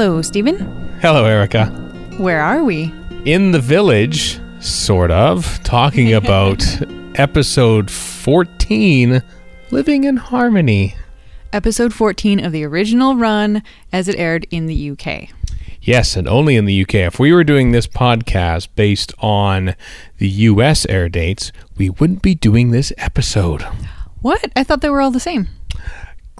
Hello, Stephen. Hello, Erica. Where are we? In the village, sort of, talking about episode 14 Living in Harmony. Episode 14 of the original run as it aired in the UK. Yes, and only in the UK. If we were doing this podcast based on the US air dates, we wouldn't be doing this episode. What? I thought they were all the same.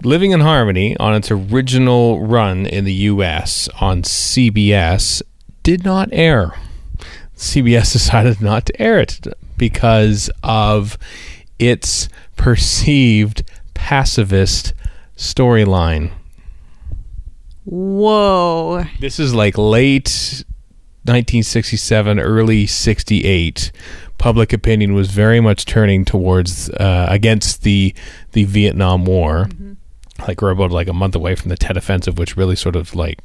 Living in Harmony on its original run in the US on CBS did not air. CBS decided not to air it because of its perceived pacifist storyline. Whoa. This is like late 1967, early 68. Public opinion was very much turning towards uh, against the the Vietnam War. Like we're about like a month away from the Tet Offensive, which really sort of like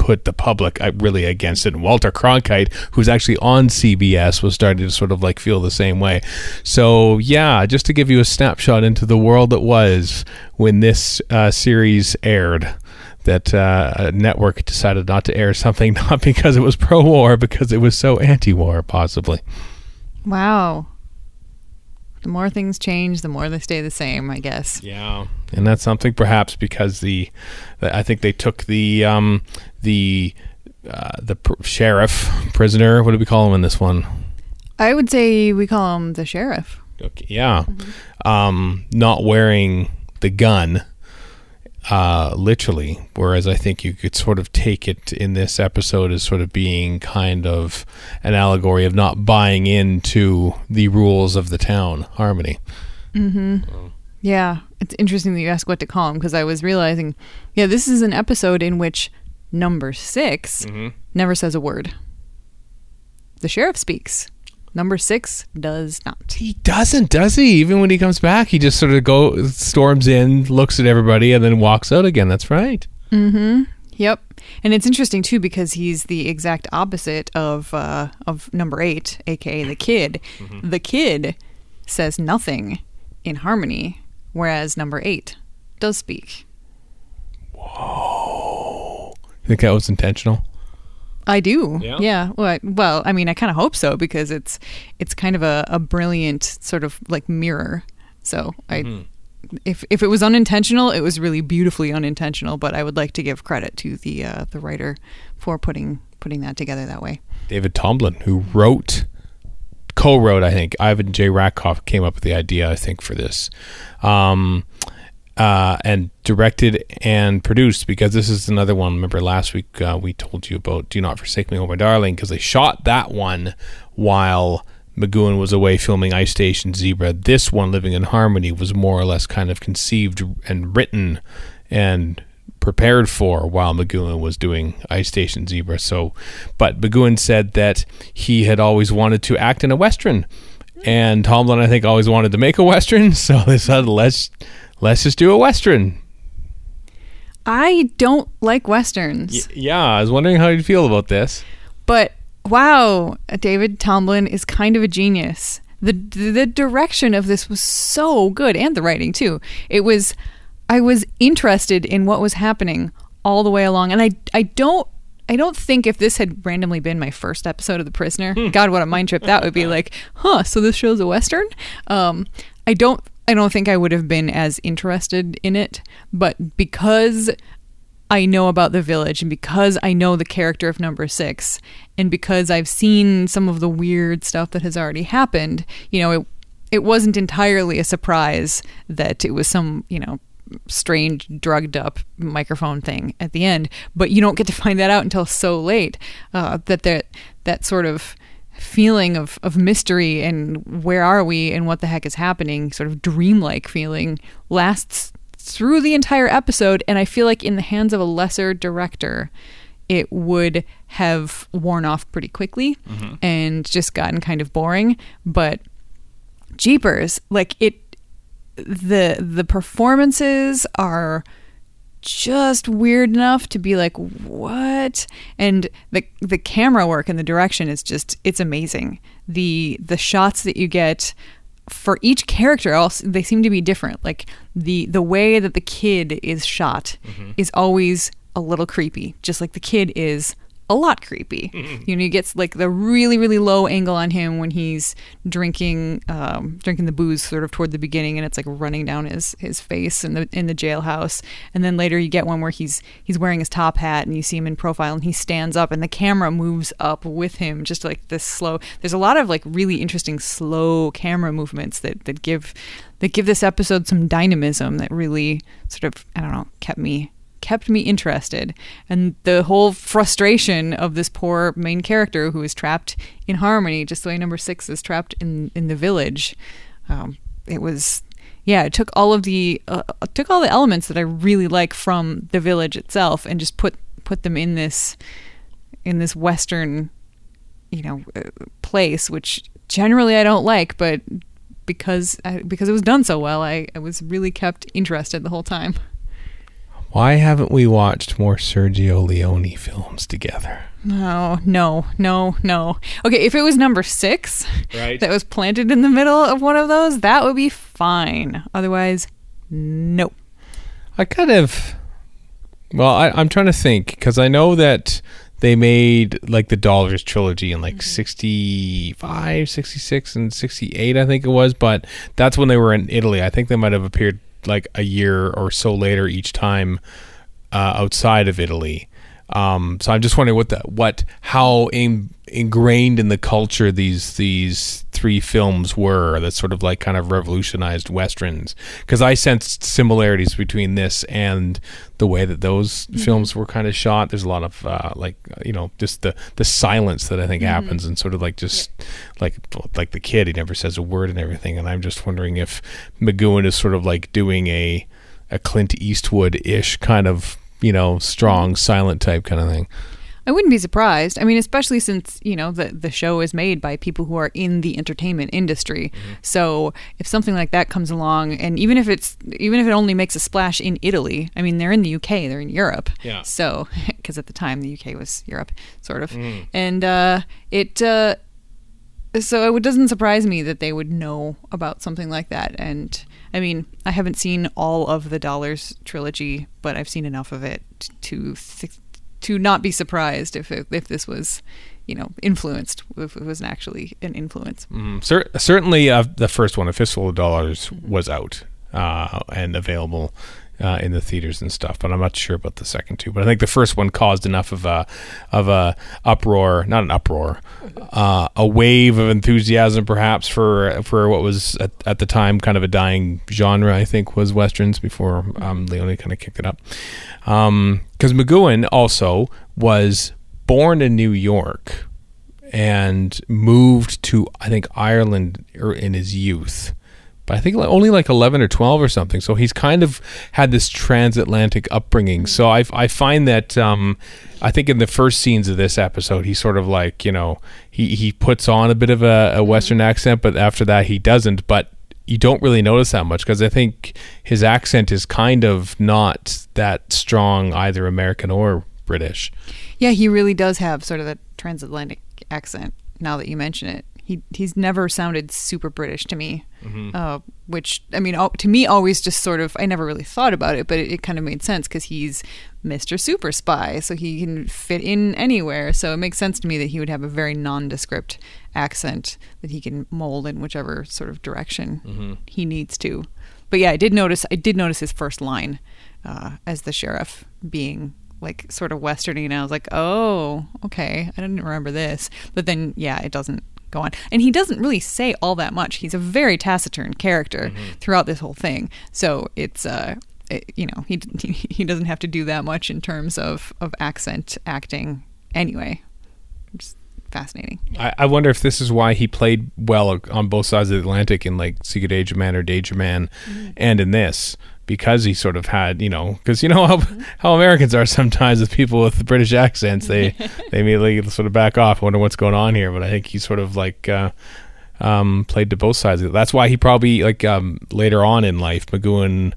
put the public uh, really against it. And Walter Cronkite, who's actually on CBS, was starting to sort of like feel the same way. So yeah, just to give you a snapshot into the world that was when this uh, series aired. That uh, a network decided not to air something, not because it was pro-war, because it was so anti-war, possibly. Wow. The more things change, the more they stay the same, I guess. Yeah, and that's something perhaps because the, the I think they took the um, the uh, the pr- sheriff prisoner. What do we call him in this one? I would say we call him the sheriff. Okay, yeah, um, not wearing the gun. Uh, literally, whereas I think you could sort of take it in this episode as sort of being kind of an allegory of not buying into the rules of the town, Harmony. Yeah, it's interesting that you ask what to call him because I was realizing, yeah, this is an episode in which number 6 never says a word. The sheriff speaks. Number six does not. He doesn't, does he? Even when he comes back, he just sort of go storms in, looks at everybody, and then walks out again. That's right. Mm-hmm. Yep, and it's interesting too because he's the exact opposite of uh, of number eight, aka the kid. The kid says nothing in harmony, whereas number eight does speak. Whoa! You think that was intentional? I do. Yeah? Well, I, well, I mean, I kind of hope so because it's it's kind of a, a brilliant sort of like mirror. So I, if if it was unintentional, it was really beautifully unintentional. But I would like to give credit to the uh, the writer for putting putting that together that way. David Tomblin, who wrote, co-wrote, I think. Ian L. Rakoff came up with the idea, I think, for this, um, uh, and directed and produced. Because this is another one. Remember last week uh, we told you about "Do Not Forsake Me, Oh My Darling" because they shot that one while. McGoohan was away filming Ice Station Zebra. This one, Living in Harmony, was more or less kind of conceived and written and prepared for while McGoohan was doing Ice Station Zebra. So, but McGoohan said that he had always wanted to act in a western, and Tomblin, I think, always wanted to make a western. So they said, let's let's just do a western. I don't like westerns, Y- yeah, I was wondering how you'd feel about this. but wow, David Tomblin is kind of a genius. The the direction of this was so good and the writing too. It was I was interested in what was happening all the way along and I I don't I don't think if this had randomly been my first episode of The Prisoner, God, what a mind trip that would be! Like, huh? So this show's a western. Um, I don't, I don't think I would have been as interested in it. But because I know about the village and because I know the character of number six and because I've seen some of the weird stuff that has already happened, you know, it it wasn't entirely a surprise that it was some, you know, strange drugged up microphone thing at the end, but you don't get to find that out until so late uh, that that that sort of feeling of, of mystery and where are we and what the heck is happening, sort of dreamlike feeling lasts through the entire episode. And I feel like in the hands of a lesser director, it would have worn off pretty quickly mm-hmm. and just gotten kind of boring. But jeepers, like it, the the performances are just weird enough to be like what? And the the camera work and the direction is just it's amazing. The the shots that you get for each character also they seem to be different. Like the the way that the kid is shot mm-hmm. is always a little creepy, just like the kid is a lot creepy. you know, he gets like the really, really low angle on him when he's drinking, um, drinking the booze sort of toward the beginning, and it's like running down his his face in the in the jailhouse. And then later you get one where he's he's wearing his top hat, and you see him in profile, and he stands up, and the camera moves up with him, just like this slow. There's a lot of like really interesting slow camera movements that that give that give this episode some dynamism that really sort of I don't know kept me kept me interested. And the whole frustration of this poor main character who is trapped in Harmony, just the way number six is trapped in, in the village. Um, it was, yeah, it took all of the, uh, took all the elements that I really like from the village itself and just put, put them in this, in this Western, you know, uh, place, which generally I don't like, but because I, because it was done so well, I, I was really kept interested the whole time. Why haven't we watched more Sergio Leone films together? No, no, no, no. Okay, if it was number six Right. that was planted in the middle of one of those, that would be fine. Otherwise, no. I kind of. Well, I, I'm trying to think because I know that they made like the Dollars trilogy in like mm-hmm. 65, 66, and 68, I think it was. But that's when they were in Italy. I think they might have appeared like a year or so later each time uh, outside of Italy. Um, so I'm just wondering what the what how in, ingrained in the culture these these three films were that sort of like kind of revolutionized westerns because I sensed similarities between this and the way that those films were kind of shot. There's a lot of uh, like you know just the the silence that I think happens and sort of like just like like the kid he never says a word and everything. And I'm just wondering if McGoohan is sort of like doing a a Clint Eastwood ish kind of you know strong silent type kind of thing. I wouldn't be surprised. I mean, especially since, you know, the the show is made by people who are in the entertainment industry. So, if something like that comes along and even if it's even if it only makes a splash in Italy, I mean, they're in the UK, they're in Europe. Yeah. So, cuz at the time the UK was Europe sort of. And uh it uh so it doesn't surprise me that they would know about something like that and i mean i haven't seen all of the dollars trilogy but i've seen enough of it to th- to not be surprised if it, if this was you know influenced if it wasn't actually an influence. Mm, cer- certainly, uh, the first one, A Fistful of Dollars, was out uh, and available uh, in the theaters and stuff. But I'm not sure about the second two. But I think the first one caused enough of a of a uproar, not an uproar, uh, a wave of enthusiasm, perhaps for for what was at, at the time kind of a dying genre. I think was westerns before um, Leone kind of kicked it up. Because McGoohan also was born in New York and moved to I think Ireland er- in his youth. But I think only like 11 or 12 or something. So he's kind of had this transatlantic upbringing. So I, I find that um, I think in the first scenes of this episode, he's sort of like, you know, he, he puts on a bit of a, a Western accent, but after that, he doesn't. But you don't really notice that much because I think his accent is kind of not that strong, either American or British. yeah he really does have sort of that transatlantic accent now that you mention it he he's never sounded super british to me uh, which i mean to me always just sort of i never really thought about it but it, it kind of made sense because he's mr super spy so he can fit in anywhere so it makes sense to me that he would have a very nondescript accent that he can mold in whichever sort of direction he needs to but yeah i did notice i did notice his first line uh, as the sheriff being like sort of westerny and I was like, "Oh, okay. I didn't remember this." But then yeah, it doesn't go on. And he doesn't really say all that much. He's a very taciturn character throughout this whole thing. So it's uh it, you know, he he doesn't have to do that much in terms of of accent acting anyway. Just fascinating. I, I wonder if this is why he played well on both sides of the Atlantic in like Secret Agent Man or Danger Man, and in this because he sort of had you know because you know how how Americans are sometimes with people with British accents they they immediately sort of back off. Wonder what's going on here, but I think he sort of like. Uh, um, played to both sides. That's why he probably like um, later on in life, McGoohan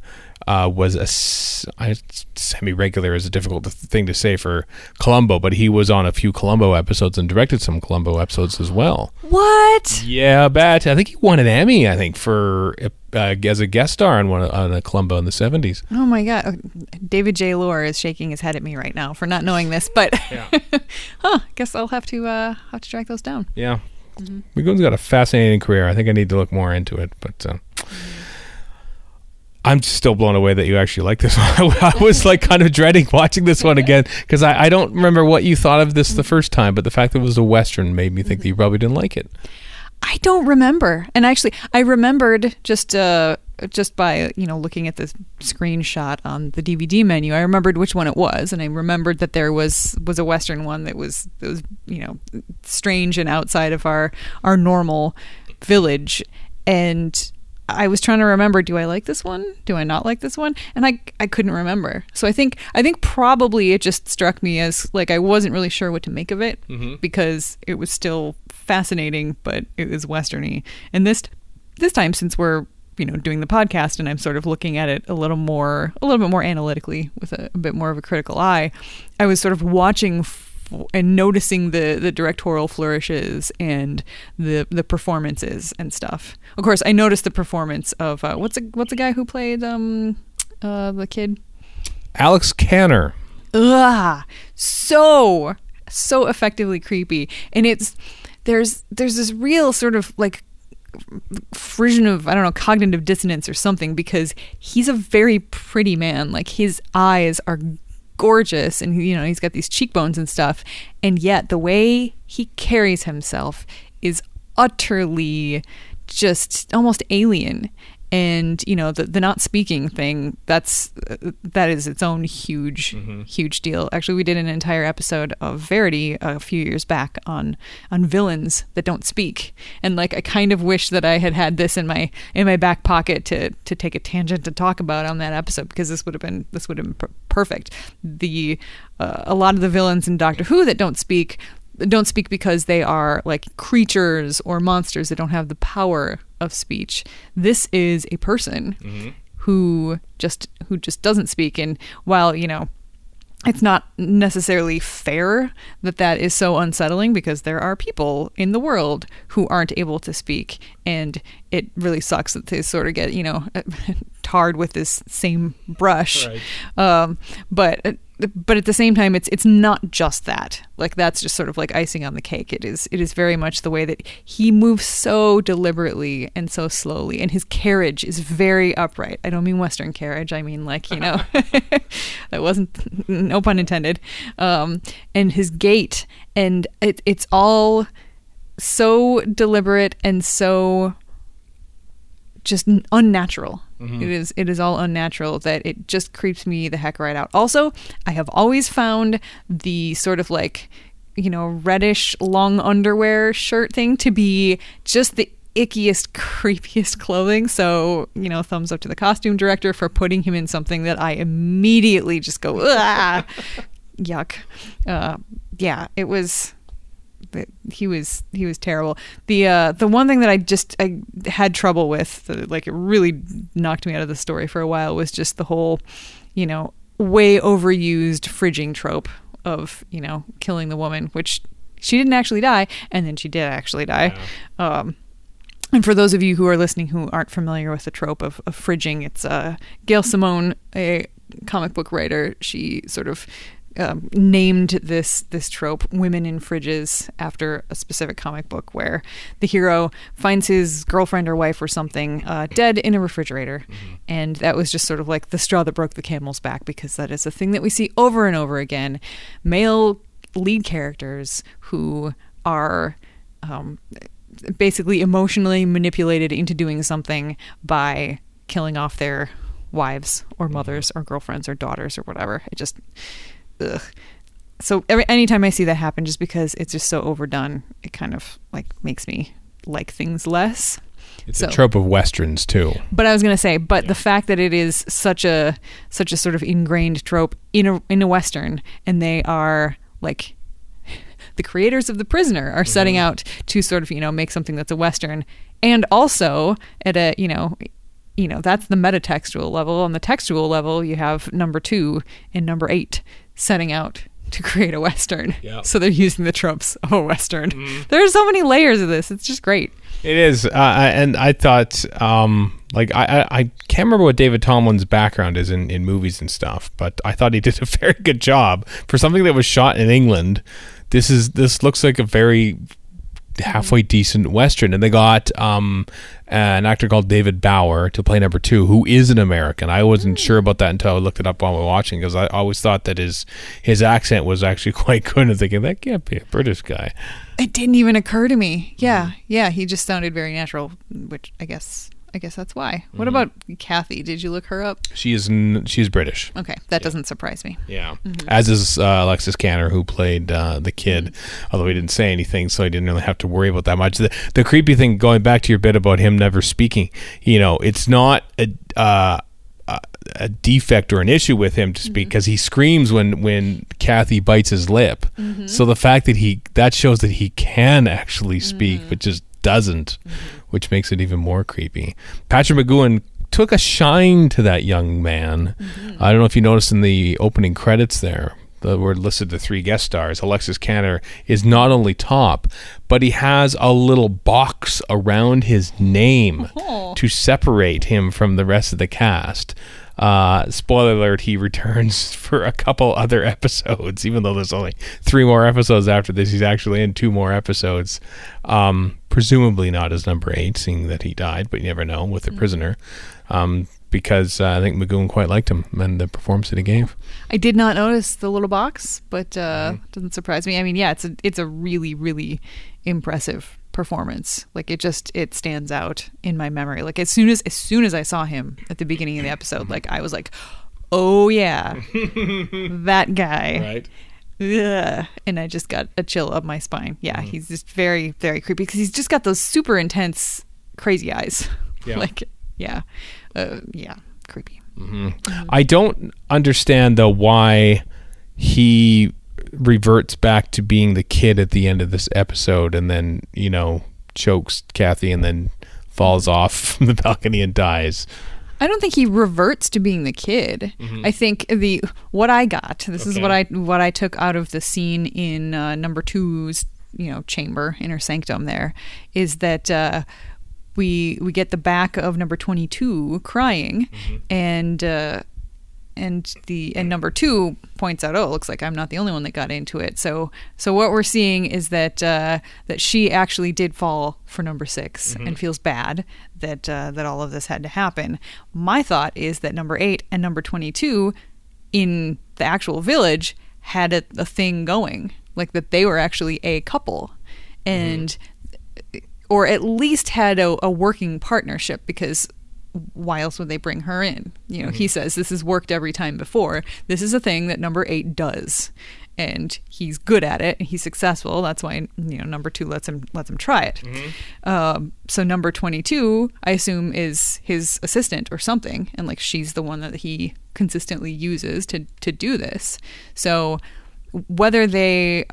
uh, was a semi-regular is a difficult thing to say for Columbo, but he was on a few Columbo episodes and directed some Columbo episodes as well. What? Yeah, bet. I think he won an Emmy. I think for uh, as a guest star on one on a Columbo in the seventies. Oh my god. David J. Lore is shaking his head at me right now for not knowing this, but huh, guess I'll have to uh have to track those down. Yeah, McGoohan's got a fascinating career. I think I need to look more into it, but. Uh, I'm still blown away that you actually like this one. I was like kind of dreading watching this one again because I, I don't remember what you thought of this the first time, but the fact that it was a Western made me think that you probably didn't like it. I don't remember. And actually, I remembered just uh, just by you know looking at the screenshot on the DVD menu. I remembered which one it was, and I remembered that there was was a Western one that was that was you know strange and outside of our our normal village. And I was trying to remember: do I like this one? Do I not like this one? And I I couldn't remember. So I think I think probably it just struck me as like I wasn't really sure what to make of it mm-hmm. because it was still fascinating, but it was westerny. And this this time, since we're you know doing the podcast and I'm sort of looking at it a little more a little bit more analytically with a, a bit more of a critical eye, I was sort of watching. F- and noticing the the directorial flourishes and the the performances and stuff. Of course, I noticed the performance of uh, what's a what's the guy who played um uh the kid Alex Kanner. ugh, so so effectively creepy and it's there's there's this real sort of like frisson of i don't know cognitive dissonance or something because he's a very pretty man like his eyes are gorgeous and you know he's got these cheekbones and stuff. And yet the way he carries himself is utterly just almost alien and you know the the not speaking thing that's that is its own huge huge deal. Actually we did an entire episode of verity a few years back on on villains that don't speak. And like i kind of wish that i had had this in my in my back pocket to to take a tangent to talk about on that episode because this would have been this would have been per- perfect. The uh, a lot of the villains in doctor who that don't speak don't speak because they are like creatures or monsters that don't have the power of speech. This is a person who just who just doesn't speak. And while, you know, it's not necessarily fair that that is so unsettling because there are people in the world who aren't able to speak. And it really sucks that they sort of get you know tarred with this same brush. Um, but but at the same time it's it's not just that. Like that's just sort of like icing on the cake. It is it is very much the way that he moves so deliberately and so slowly and his carriage is very upright. I don't mean western carriage i mean like you know that wasn't no pun intended. Um and his gait and it, it's all so deliberate and so just unnatural. It is it is all unnatural that it just creeps me the heck right out. Also, I have always found the sort of like you know reddish long underwear shirt thing to be just the ickiest creepiest clothing so you know thumbs up to the costume director for putting him in something that i immediately just go yuck uh yeah it was he was he was terrible. The uh, the one thing that I just I had trouble with, like it really knocked me out of the story for a while, was just the whole, you know, way overused fridging trope of you know killing the woman, which she didn't actually die, and then she did actually die. Um, and for those of you who are listening who aren't familiar with the trope of, of fridging, it's uh, Gail Simone, a comic book writer. She sort of um, named this this trope "women in fridges" after a specific comic book where the hero finds his girlfriend or wife or something uh, dead in a refrigerator, and that was just sort of like the straw that broke the camel's back because that is a thing that we see over and over again. Male lead characters who are um, basically emotionally manipulated into doing something by killing off their wives or mothers or girlfriends or daughters or whatever. It just, ugh. So every anytime I see that happen, just because it's just so overdone, it kind of like makes me like things less. It's So- a trope of westerns too. But I was going to say, but the fact that it is such a such a sort of ingrained trope in a in a western, and they are like the creators of the prisoner are setting mm-hmm. out to sort of you know make something that's a western, and also at a you know you know, that's the metatextual level. On the textual level, you have number two and number eight setting out to create a Western. Yep. So they're using the tropes of a Western. There are so many layers of this. It's just great. It is, uh, and I thought, um, like, I, I, I can't remember what David Tomblin's background is in, in movies and stuff, but I thought he did a very good job for something that was shot in England. This is this looks like a very halfway decent western, and they got um, an actor called David Bauer to play number two, who is an American. I wasn't sure about that until I looked it up while we were watching because I always thought that his his accent was actually quite good. And thinking that can't be a British guy. It didn't even occur to me. Yeah, yeah. He just sounded very natural, which I guess I guess that's why. What about Kathy? Did you look her up? She is n- she is British. Okay, that doesn't surprise me. Yeah, as is uh, Alexis Kanner, who played uh, the kid, although he didn't say anything, so I didn't really have to worry about that much. The, the creepy thing, going back to your bit about him never speaking, you know, it's not a uh, a- a defect or an issue with him to speak because he screams when when Kathy bites his lip. So the fact that he that shows that he can actually speak, but just doesn't, which makes it even more creepy. Patrick McGoohan took a shine to that young man. Mm-hmm. I don't know if you noticed in the opening credits there. The word listed the three guest stars. Alexis Kanner is not only top, but he has a little box around his name Oh. to separate him from the rest of the cast. Uh, spoiler alert: He returns for a couple other episodes, even though there's only three more episodes after this. He's actually in two more episodes, um, presumably not as number eight, seeing that he died, but you never know with the prisoner. Um, because uh, I think McGoohan quite liked him and the performance that he gave. I did not notice the little box, but uh, Mm-hmm. doesn't surprise me. I mean, yeah, it's a it's a really really impressive performance. Like it just it stands out in my memory. Like as soon as as soon as I saw him at the beginning of the episode, like I was like, oh yeah, that guy. Right. Ugh. And I just got a chill up my spine. Yeah, Mm-hmm. he's just very, very creepy because he's just got those super intense, crazy eyes. Yeah. like, yeah, uh, yeah, creepy. I don't understand though why he reverts back to being the kid at the end of this episode and then, you know, chokes Kathy and then falls off from the balcony and dies. I don't think he reverts to being the kid. I think the what I got. This is what I what I took out of the scene in uh, number two's you know chamber inner sanctum. There is that uh, we we get the back of number twenty two crying, and uh, and the and number two points out, oh, it looks like I'm not the only one that got into it. So so what we're seeing is that uh, that she actually did fall for number 6 and feels bad that uh, that all of this had to happen. My thought is that number eight and number twenty two in the actual village had a, a thing going, like that they were actually a couple, and or at least had a, a working partnership because why else would they bring her in? You know, he says this has worked every time before. This is a thing that number eight does, and he's good at it. and He's successful. That's why you know number two lets him lets him try it. Um, so number twenty two, I assume, is his assistant or something, and like she's the one that he consistently uses to to do this. So whether they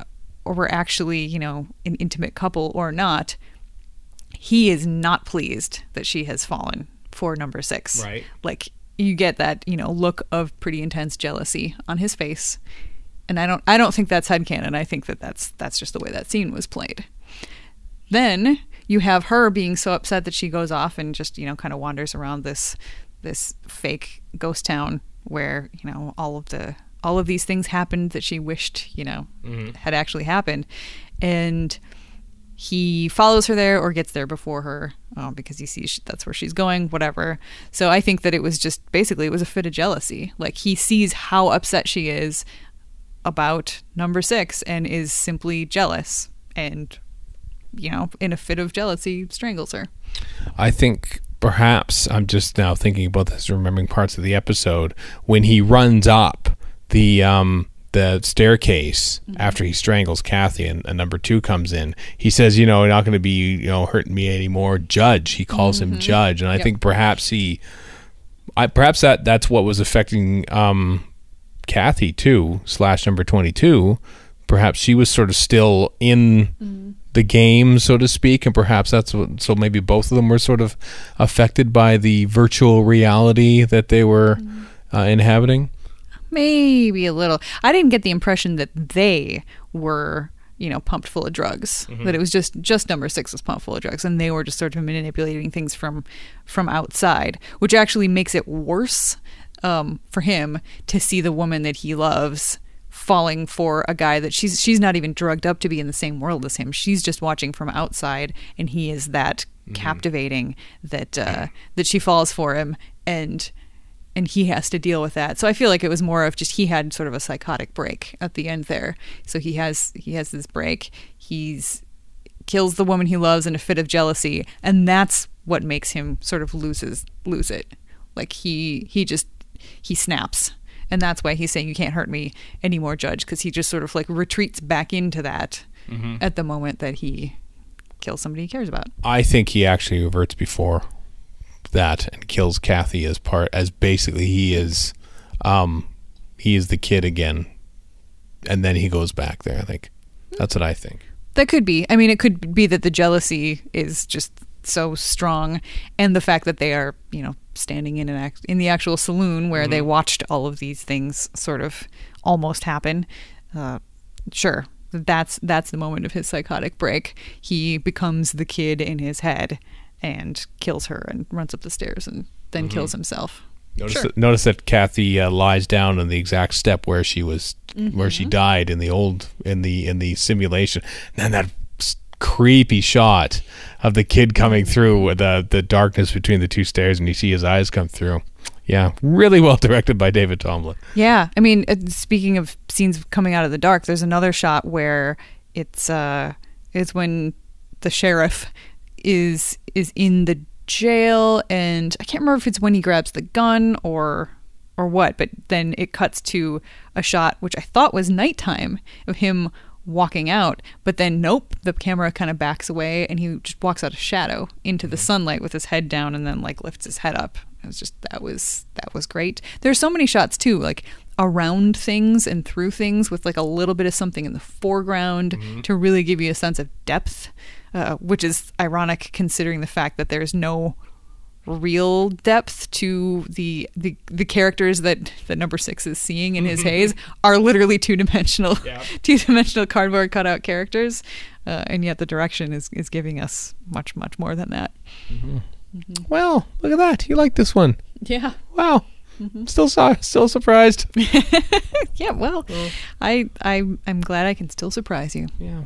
were actually you know an intimate couple or not, he is not pleased that she has fallen for number six. Right. Like you get that, you know, look of pretty intense jealousy on his face. And I don't I don't think that's headcanon. I think that that's that's just the way that scene was played. Then you have her being so upset that she goes off and just, you know, kind of wanders around this this fake ghost town where, you know, all of the all of these things happened that she wished, you know, mm-hmm. had actually happened. And he follows her there or gets there before her uh, because he sees that's where she's going whatever. So i think that it was just basically it was a fit of jealousy. Like he sees how upset she is about number six and is simply jealous and you know in a fit of jealousy strangles her. I think perhaps I'm just now thinking about this, remembering parts of the episode when he runs up the um the staircase after he strangles Kathy and, and number two comes in. He says, you know, you're not going to be you know hurting me anymore, Judge. He calls him Judge, and I Yep. think perhaps he, I perhaps that that's what was affecting um Kathy too slash number twenty two. Perhaps she was sort of still in the game, so to speak, and perhaps that's what. So maybe both of them were sort of affected by the virtual reality that they were uh, inhabiting. Maybe a little. I didn't get the impression that they were, you know, pumped full of drugs. That it was just just number six was pumped full of drugs, and they were just sort of manipulating things from from outside, which actually makes it worse um, for him to see the woman that he loves falling for a guy that she's she's not even drugged up to be in the same world as him. She's just watching from outside, and he is that captivating that uh, that she falls for him and and he has to deal with that. So I feel like it was more of just he had sort of a psychotic break at the end there. So he has he has this break. He's kills the woman he loves in a fit of jealousy, and that's what makes him sort of loses lose it. Like he he just he snaps. And that's why he's saying you can't hurt me anymore, Judge, because he just sort of like retreats back into that mm-hmm. at the moment that he kills somebody he cares about. I think he actually reverts before that and kills Kathy as part as basically he is um he is the kid again and then he goes back there. I think that's what I think. That could be. I mean, it could be that the jealousy is just so strong, and the fact that they are, you know, standing in an act- in the actual saloon where they watched all of these things sort of almost happen. Uh, sure, that's that's the moment of his psychotic break. He becomes the kid in his head and kills her and runs up the stairs and then kills himself. Notice, Sure. that, notice that Kathy uh, lies down on the exact step where she was, where she died in the old in the in the simulation. And that creepy shot of the kid coming through with the the darkness between the two stairs, and you see his eyes come through. Yeah, really well directed by David Tomblin. Yeah, I mean, uh, speaking of scenes coming out of the dark, there's another shot where it's uh, it's when the sheriff is is in the jail, and I can't remember if it's when he grabs the gun or or what, but then it cuts to a shot which I thought was nighttime of him walking out, but then nope, the camera kind of backs away and he just walks out of shadow into the sunlight with his head down and then like lifts his head up. It was just that was that was great. There's so many shots too, like around things and through things with like a little bit of something in the foreground mm-hmm. to really give you a sense of depth, uh, which is ironic considering the fact that there's no real depth to the the, the characters that that number six is seeing in his haze are literally two dimensional two dimensional cardboard cutout characters uh, and yet the direction is is giving us much much more than that Well, look at that. You like this one? yeah Wow. Still su- still surprised. yeah well i i i'm glad i can still surprise you Yeah.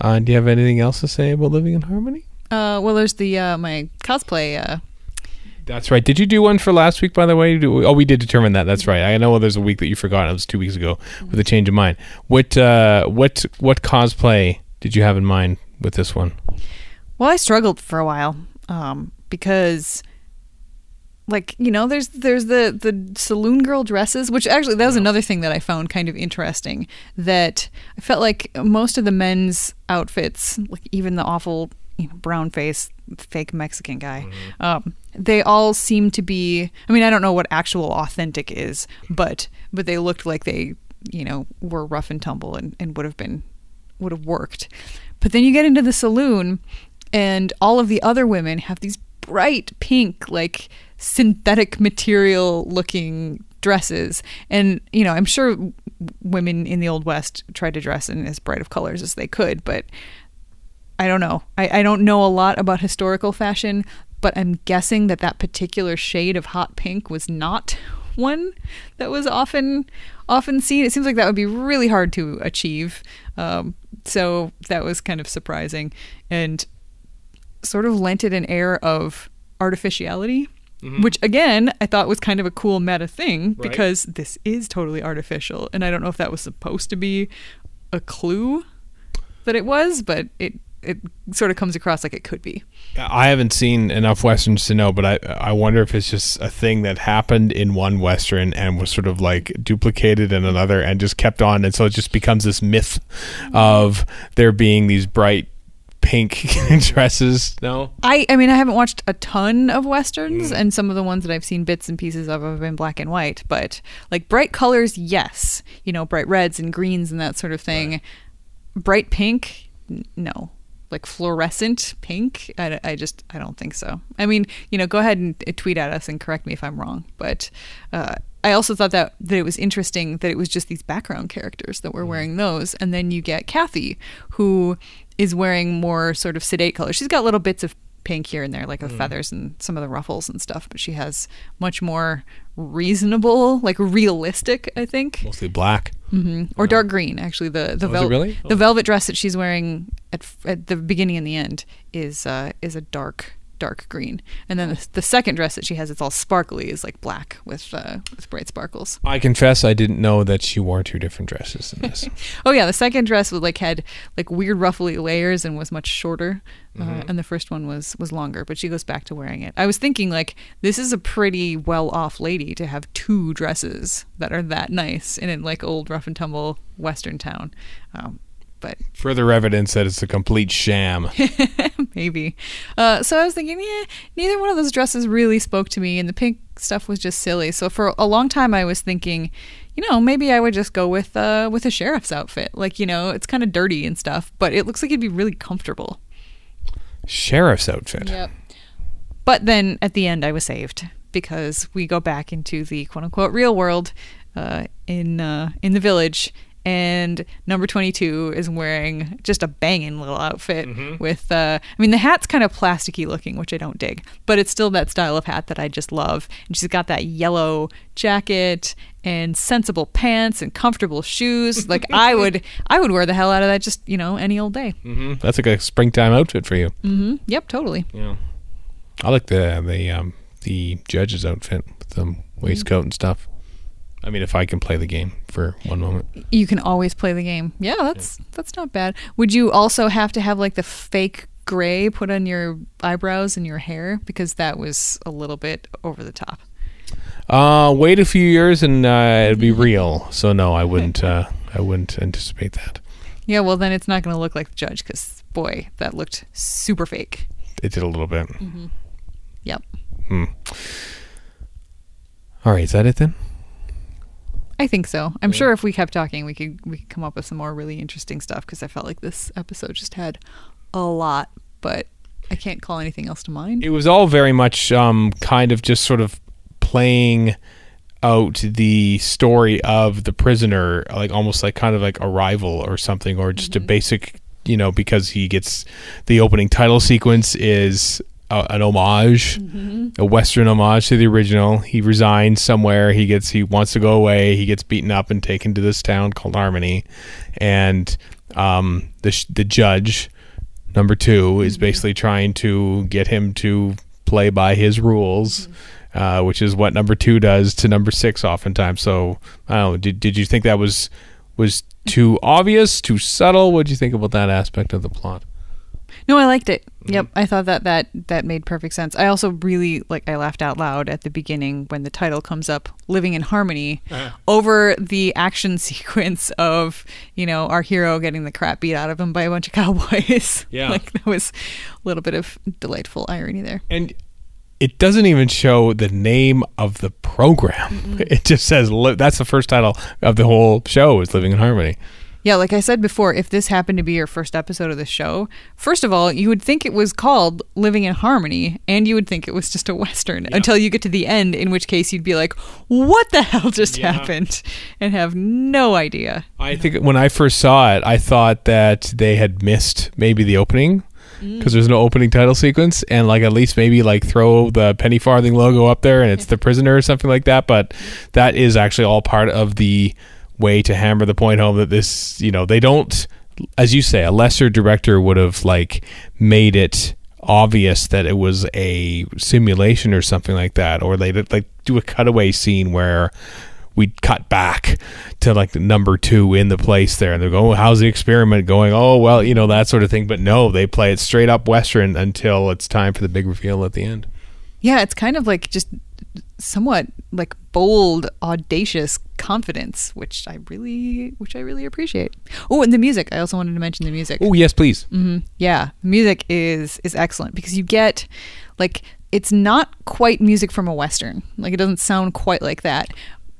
Uh, do you have anything else to say about living in harmony? uh well there's the uh my cosplay uh That's right. Did you do one for last week, by the way? Oh, we did determine that. That's right. I know there's a week that you forgot. It was two weeks ago with a change of mind. What uh, what what cosplay did you have in mind with this one? Well, I struggled for a while um, because, like, you know, there's there's the the saloon girl dresses, which actually that was another thing that I found kind of interesting. That I felt like most of the men's outfits, like even the awful you know, brown face fake Mexican guy, um, they all seem to be. I mean, I don't know what actual authentic is, but but they looked like they you know were rough and tumble and, and would have been would have worked. But then you get into the saloon, and all of the other women have these bright pink, like synthetic material looking dresses. And, you know, I'm sure women in the Old West tried to dress in as bright of colors as they could, but I don't know. I, I don't know a lot about historical fashion, but I'm guessing that that particular shade of hot pink was not one that was often often seen. It seems like that would be really hard to achieve. Um, so that was kind of surprising and sort of lent it an air of artificiality. Mm-hmm. Which again, I thought was kind of a cool meta thing Right. because this is totally artificial, and I don't know if that was supposed to be a clue that it was, but it it sort of comes across like it could be. I haven't seen enough westerns to know, but I I wonder if it's just a thing that happened in one western and was sort of like duplicated in another and just kept on, and so it just becomes this myth mm-hmm. of there being these bright pink dresses. No, I I mean I haven't watched a ton of westerns and some of the ones that I've seen bits and pieces of have been black and white, but like bright colors, yes. You know, bright reds and greens and that sort of thing. Bright pink, n- no. like fluorescent pink. I, I just I don't think so. I mean, you know, go ahead and uh, tweet at us and correct me if I'm wrong. But uh, I also thought that that it was interesting that it was just these background characters that were wearing those, and then you get Kathy, who is wearing more sort of sedate colors. She's got little bits of pink here and there, like the feathers and some of the ruffles and stuff, but she has much more reasonable, like realistic, I think, Mostly black. hmm or dark green. Actually, the the Oh, it really? the velvet dress that she's wearing at f- at the beginning and the end is uh, is a dark dark green, and then the, the second dress that she has, it's all sparkly, is like black with uh, with bright sparkles. I confess I didn't know that she wore two different dresses in this. Oh yeah, the second dress was like had like weird ruffly layers and was much shorter, uh, and the first one was was longer. But she goes back to wearing it. I was thinking like this is a pretty well off lady to have two dresses that are that nice in a like old rough and tumble western town. Um, but Further evidence that it's a complete sham. maybe. Uh, so I was thinking, yeah, neither one of those dresses really spoke to me, and the pink stuff was just silly. So for a long time, I was thinking, you know, maybe I would just go with uh, with a sheriff's outfit. Like, you know, it's kind of dirty and stuff, but it looks like it'd be really comfortable. Sheriff's outfit. Yep. But then at the end, I was saved because we go back into the quote unquote real world uh, in uh, in the village. And number 22 is wearing just a banging little outfit with, uh, I mean, the hat's kind of plasticky looking, which I don't dig, but it's still that style of hat that I just love. And she's got that yellow jacket and sensible pants and comfortable shoes. Like I would, I would wear the hell out of that just, you know, any old day. hmm That's like a springtime outfit for you. hmm Yep, totally. Yeah. I like the the um the judge's outfit with the waistcoat and stuff. I mean, if I can play the game for one moment. You can always play the game. Yeah, that's that's not bad. Would you also have to have like the fake gray put on your eyebrows and your hair because that was a little bit over the top. Uh, wait a few years and uh, it'd be real. So no, I wouldn't. Uh, I wouldn't anticipate that. Yeah, well then it's not going to look like the judge because boy, that looked super fake. It did a little bit. Yep. Hmm. All right, is that it then? I think so. I'm sure if we kept talking, we could we could come up with some more really interesting stuff because I felt like this episode just had a lot, but I can't call anything else to mind. It was all very much um, kind of just sort of playing out the story of the prisoner, like almost like kind of like Arrival or something, or just a basic, you know, because he gets the opening title sequence is a, an homage, a Western homage to the original. He resigns somewhere. He gets he wants to go away. He gets beaten up and taken to this town called Harmony, and um, the sh- the judge number 2 is basically trying to get him to play by his rules. Uh, which is what number two does to number six oftentimes. So I don't know. Did, did you think that was was too obvious, too subtle? What did you think about that aspect of the plot? No, I liked it. Mm-hmm. Yep, I thought that that that made perfect sense. I also really like I laughed out loud at the beginning when the title comes up, "Living in Harmony," uh-huh. over the action sequence of you know our hero getting the crap beat out of him by a bunch of cowboys. Yeah. like that was a little bit of delightful irony there. And it doesn't even show the name of the program. It just says that's the first title of the whole show is Living in Harmony. Yeah, like I said before, if this happened to be your first episode of the show, first of all, you would think it was called Living in Harmony, and you would think it was just a Western until you get to the end, in which case you'd be like, what the hell just Yeah. happened? And have no idea. I think when I first saw it, I thought that they had missed maybe the opening mm. because there's no opening title sequence, and like at least maybe like throw the penny farthing logo up there, and it's the prisoner or something like that. But that is actually all part of the way to hammer the point home that this, you know, they don't, as you say, a lesser director would have like made it obvious that it was a simulation or something like that, or they'd like do a cutaway scene where we'd cut back to like the number two in the place there and they're going, oh, how's the experiment going? Oh, well, you know, that sort of thing. But no, they play it straight up Western until it's time for the big reveal at the end. Yeah, it's kind of like just somewhat like bold, audacious confidence, which I really, which I really appreciate. Oh, and the music. I also wanted to mention the music. Oh, yes, please. Mm-hmm. Yeah, the music is is excellent because you get like it's not quite music from a western. Like it doesn't sound quite like that.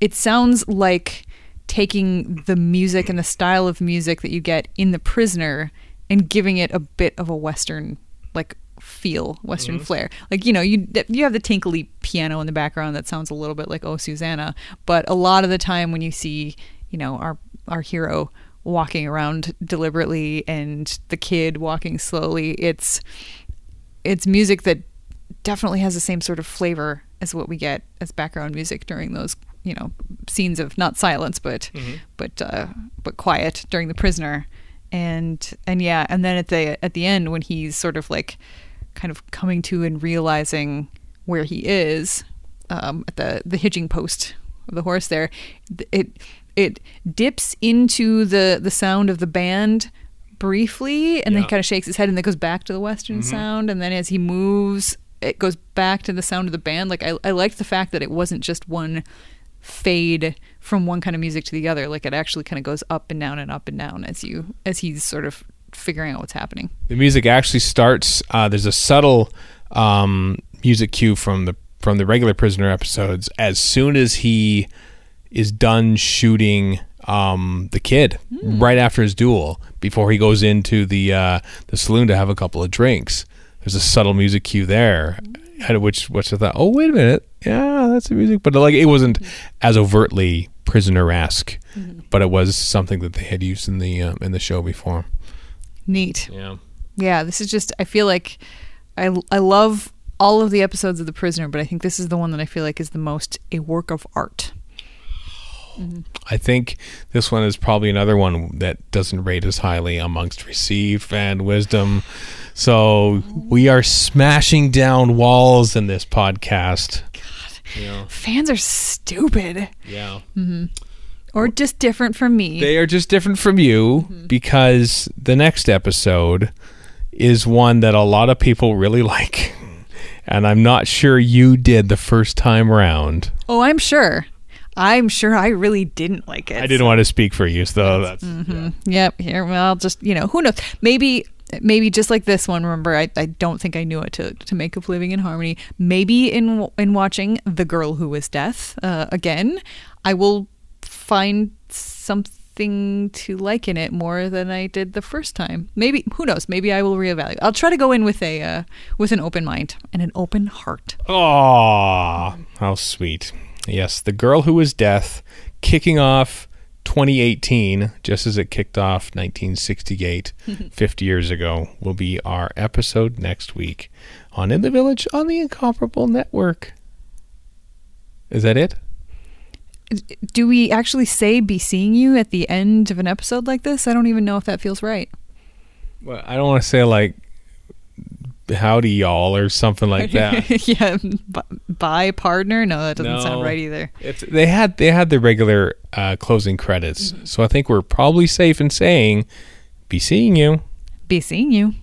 It sounds like taking the music and the style of music that you get in The Prisoner and giving it a bit of a western like feel, western flair. Like you know, you you have the tinkly piano in the background that sounds a little bit like Oh Susanna, but a lot of the time when you see you know our our hero walking around deliberately and the kid walking slowly, it's it's music that definitely has the same sort of flavor as what we get as background music during those you know scenes of not silence but but uh, but quiet during the prisoner. And and yeah and then at the at the end when he's sort of like kind of coming to and realizing where he is um, at the the hitching post of the horse there it it dips into the the sound of the band briefly and then Yeah. he kind of shakes his head and then goes back to the western sound. And then as he moves it goes back to the sound of the band. Like I, I liked the fact that it wasn't just one fade from one kind of music to the other. Like it actually kind of goes up and down and up and down as you as he's sort of figuring out what's happening The music actually starts. Uh, there's a subtle um, music cue from the from the regular prisoner episodes. As soon as he is done shooting um, the kid, right after his duel, before he goes into the uh, the saloon to have a couple of drinks, there's a subtle music cue there. At which, which I thought, oh wait a minute, yeah, that's the music, but like it wasn't as overtly prisoner esque, but it was something that they had used in the uh, in the show before. Neat Yeah. yeah this is just i feel like i i love all of the episodes of the prisoner but i think this is the one that i feel like is the most a work of art I think this one is probably another one that doesn't rate as highly amongst received fan wisdom. So we are smashing down walls in this podcast. Yeah. fans are stupid Yeah. Mm-hmm. Or just different from me They are just different from you because the next episode is one that a lot of people really like. And I'm not sure you did the first time round. oh i'm sure i'm sure i really didn't like it I didn't want to speak for you, so that's yeah. Yep. Here, well, just you know, who knows? Maybe, maybe just like this one. Remember, I, I don't think I knew it to to make up living in harmony. Maybe in in watching the girl who was death uh, again, I will find something to like in it more than I did the first time. Maybe who knows? Maybe I will reevaluate. I'll try to go in with a uh, with an open mind and an open heart. Aw, how sweet. Yes, The Girl Who Was Death, kicking off 2018, just as it kicked off 1968, 50 years ago, will be our episode next week on In the Village on the Incomparable Network. Is that it? Do we actually say "be seeing you" at the end of an episode like this? I don't even know if that feels right. Well, I don't want to say like howdy y'all or something like that. yeah, b- bye partner. No, that doesn't sound right either. It's, they had they had the regular uh, closing credits, so I think we're probably safe in saying, "Be seeing you." Be seeing you.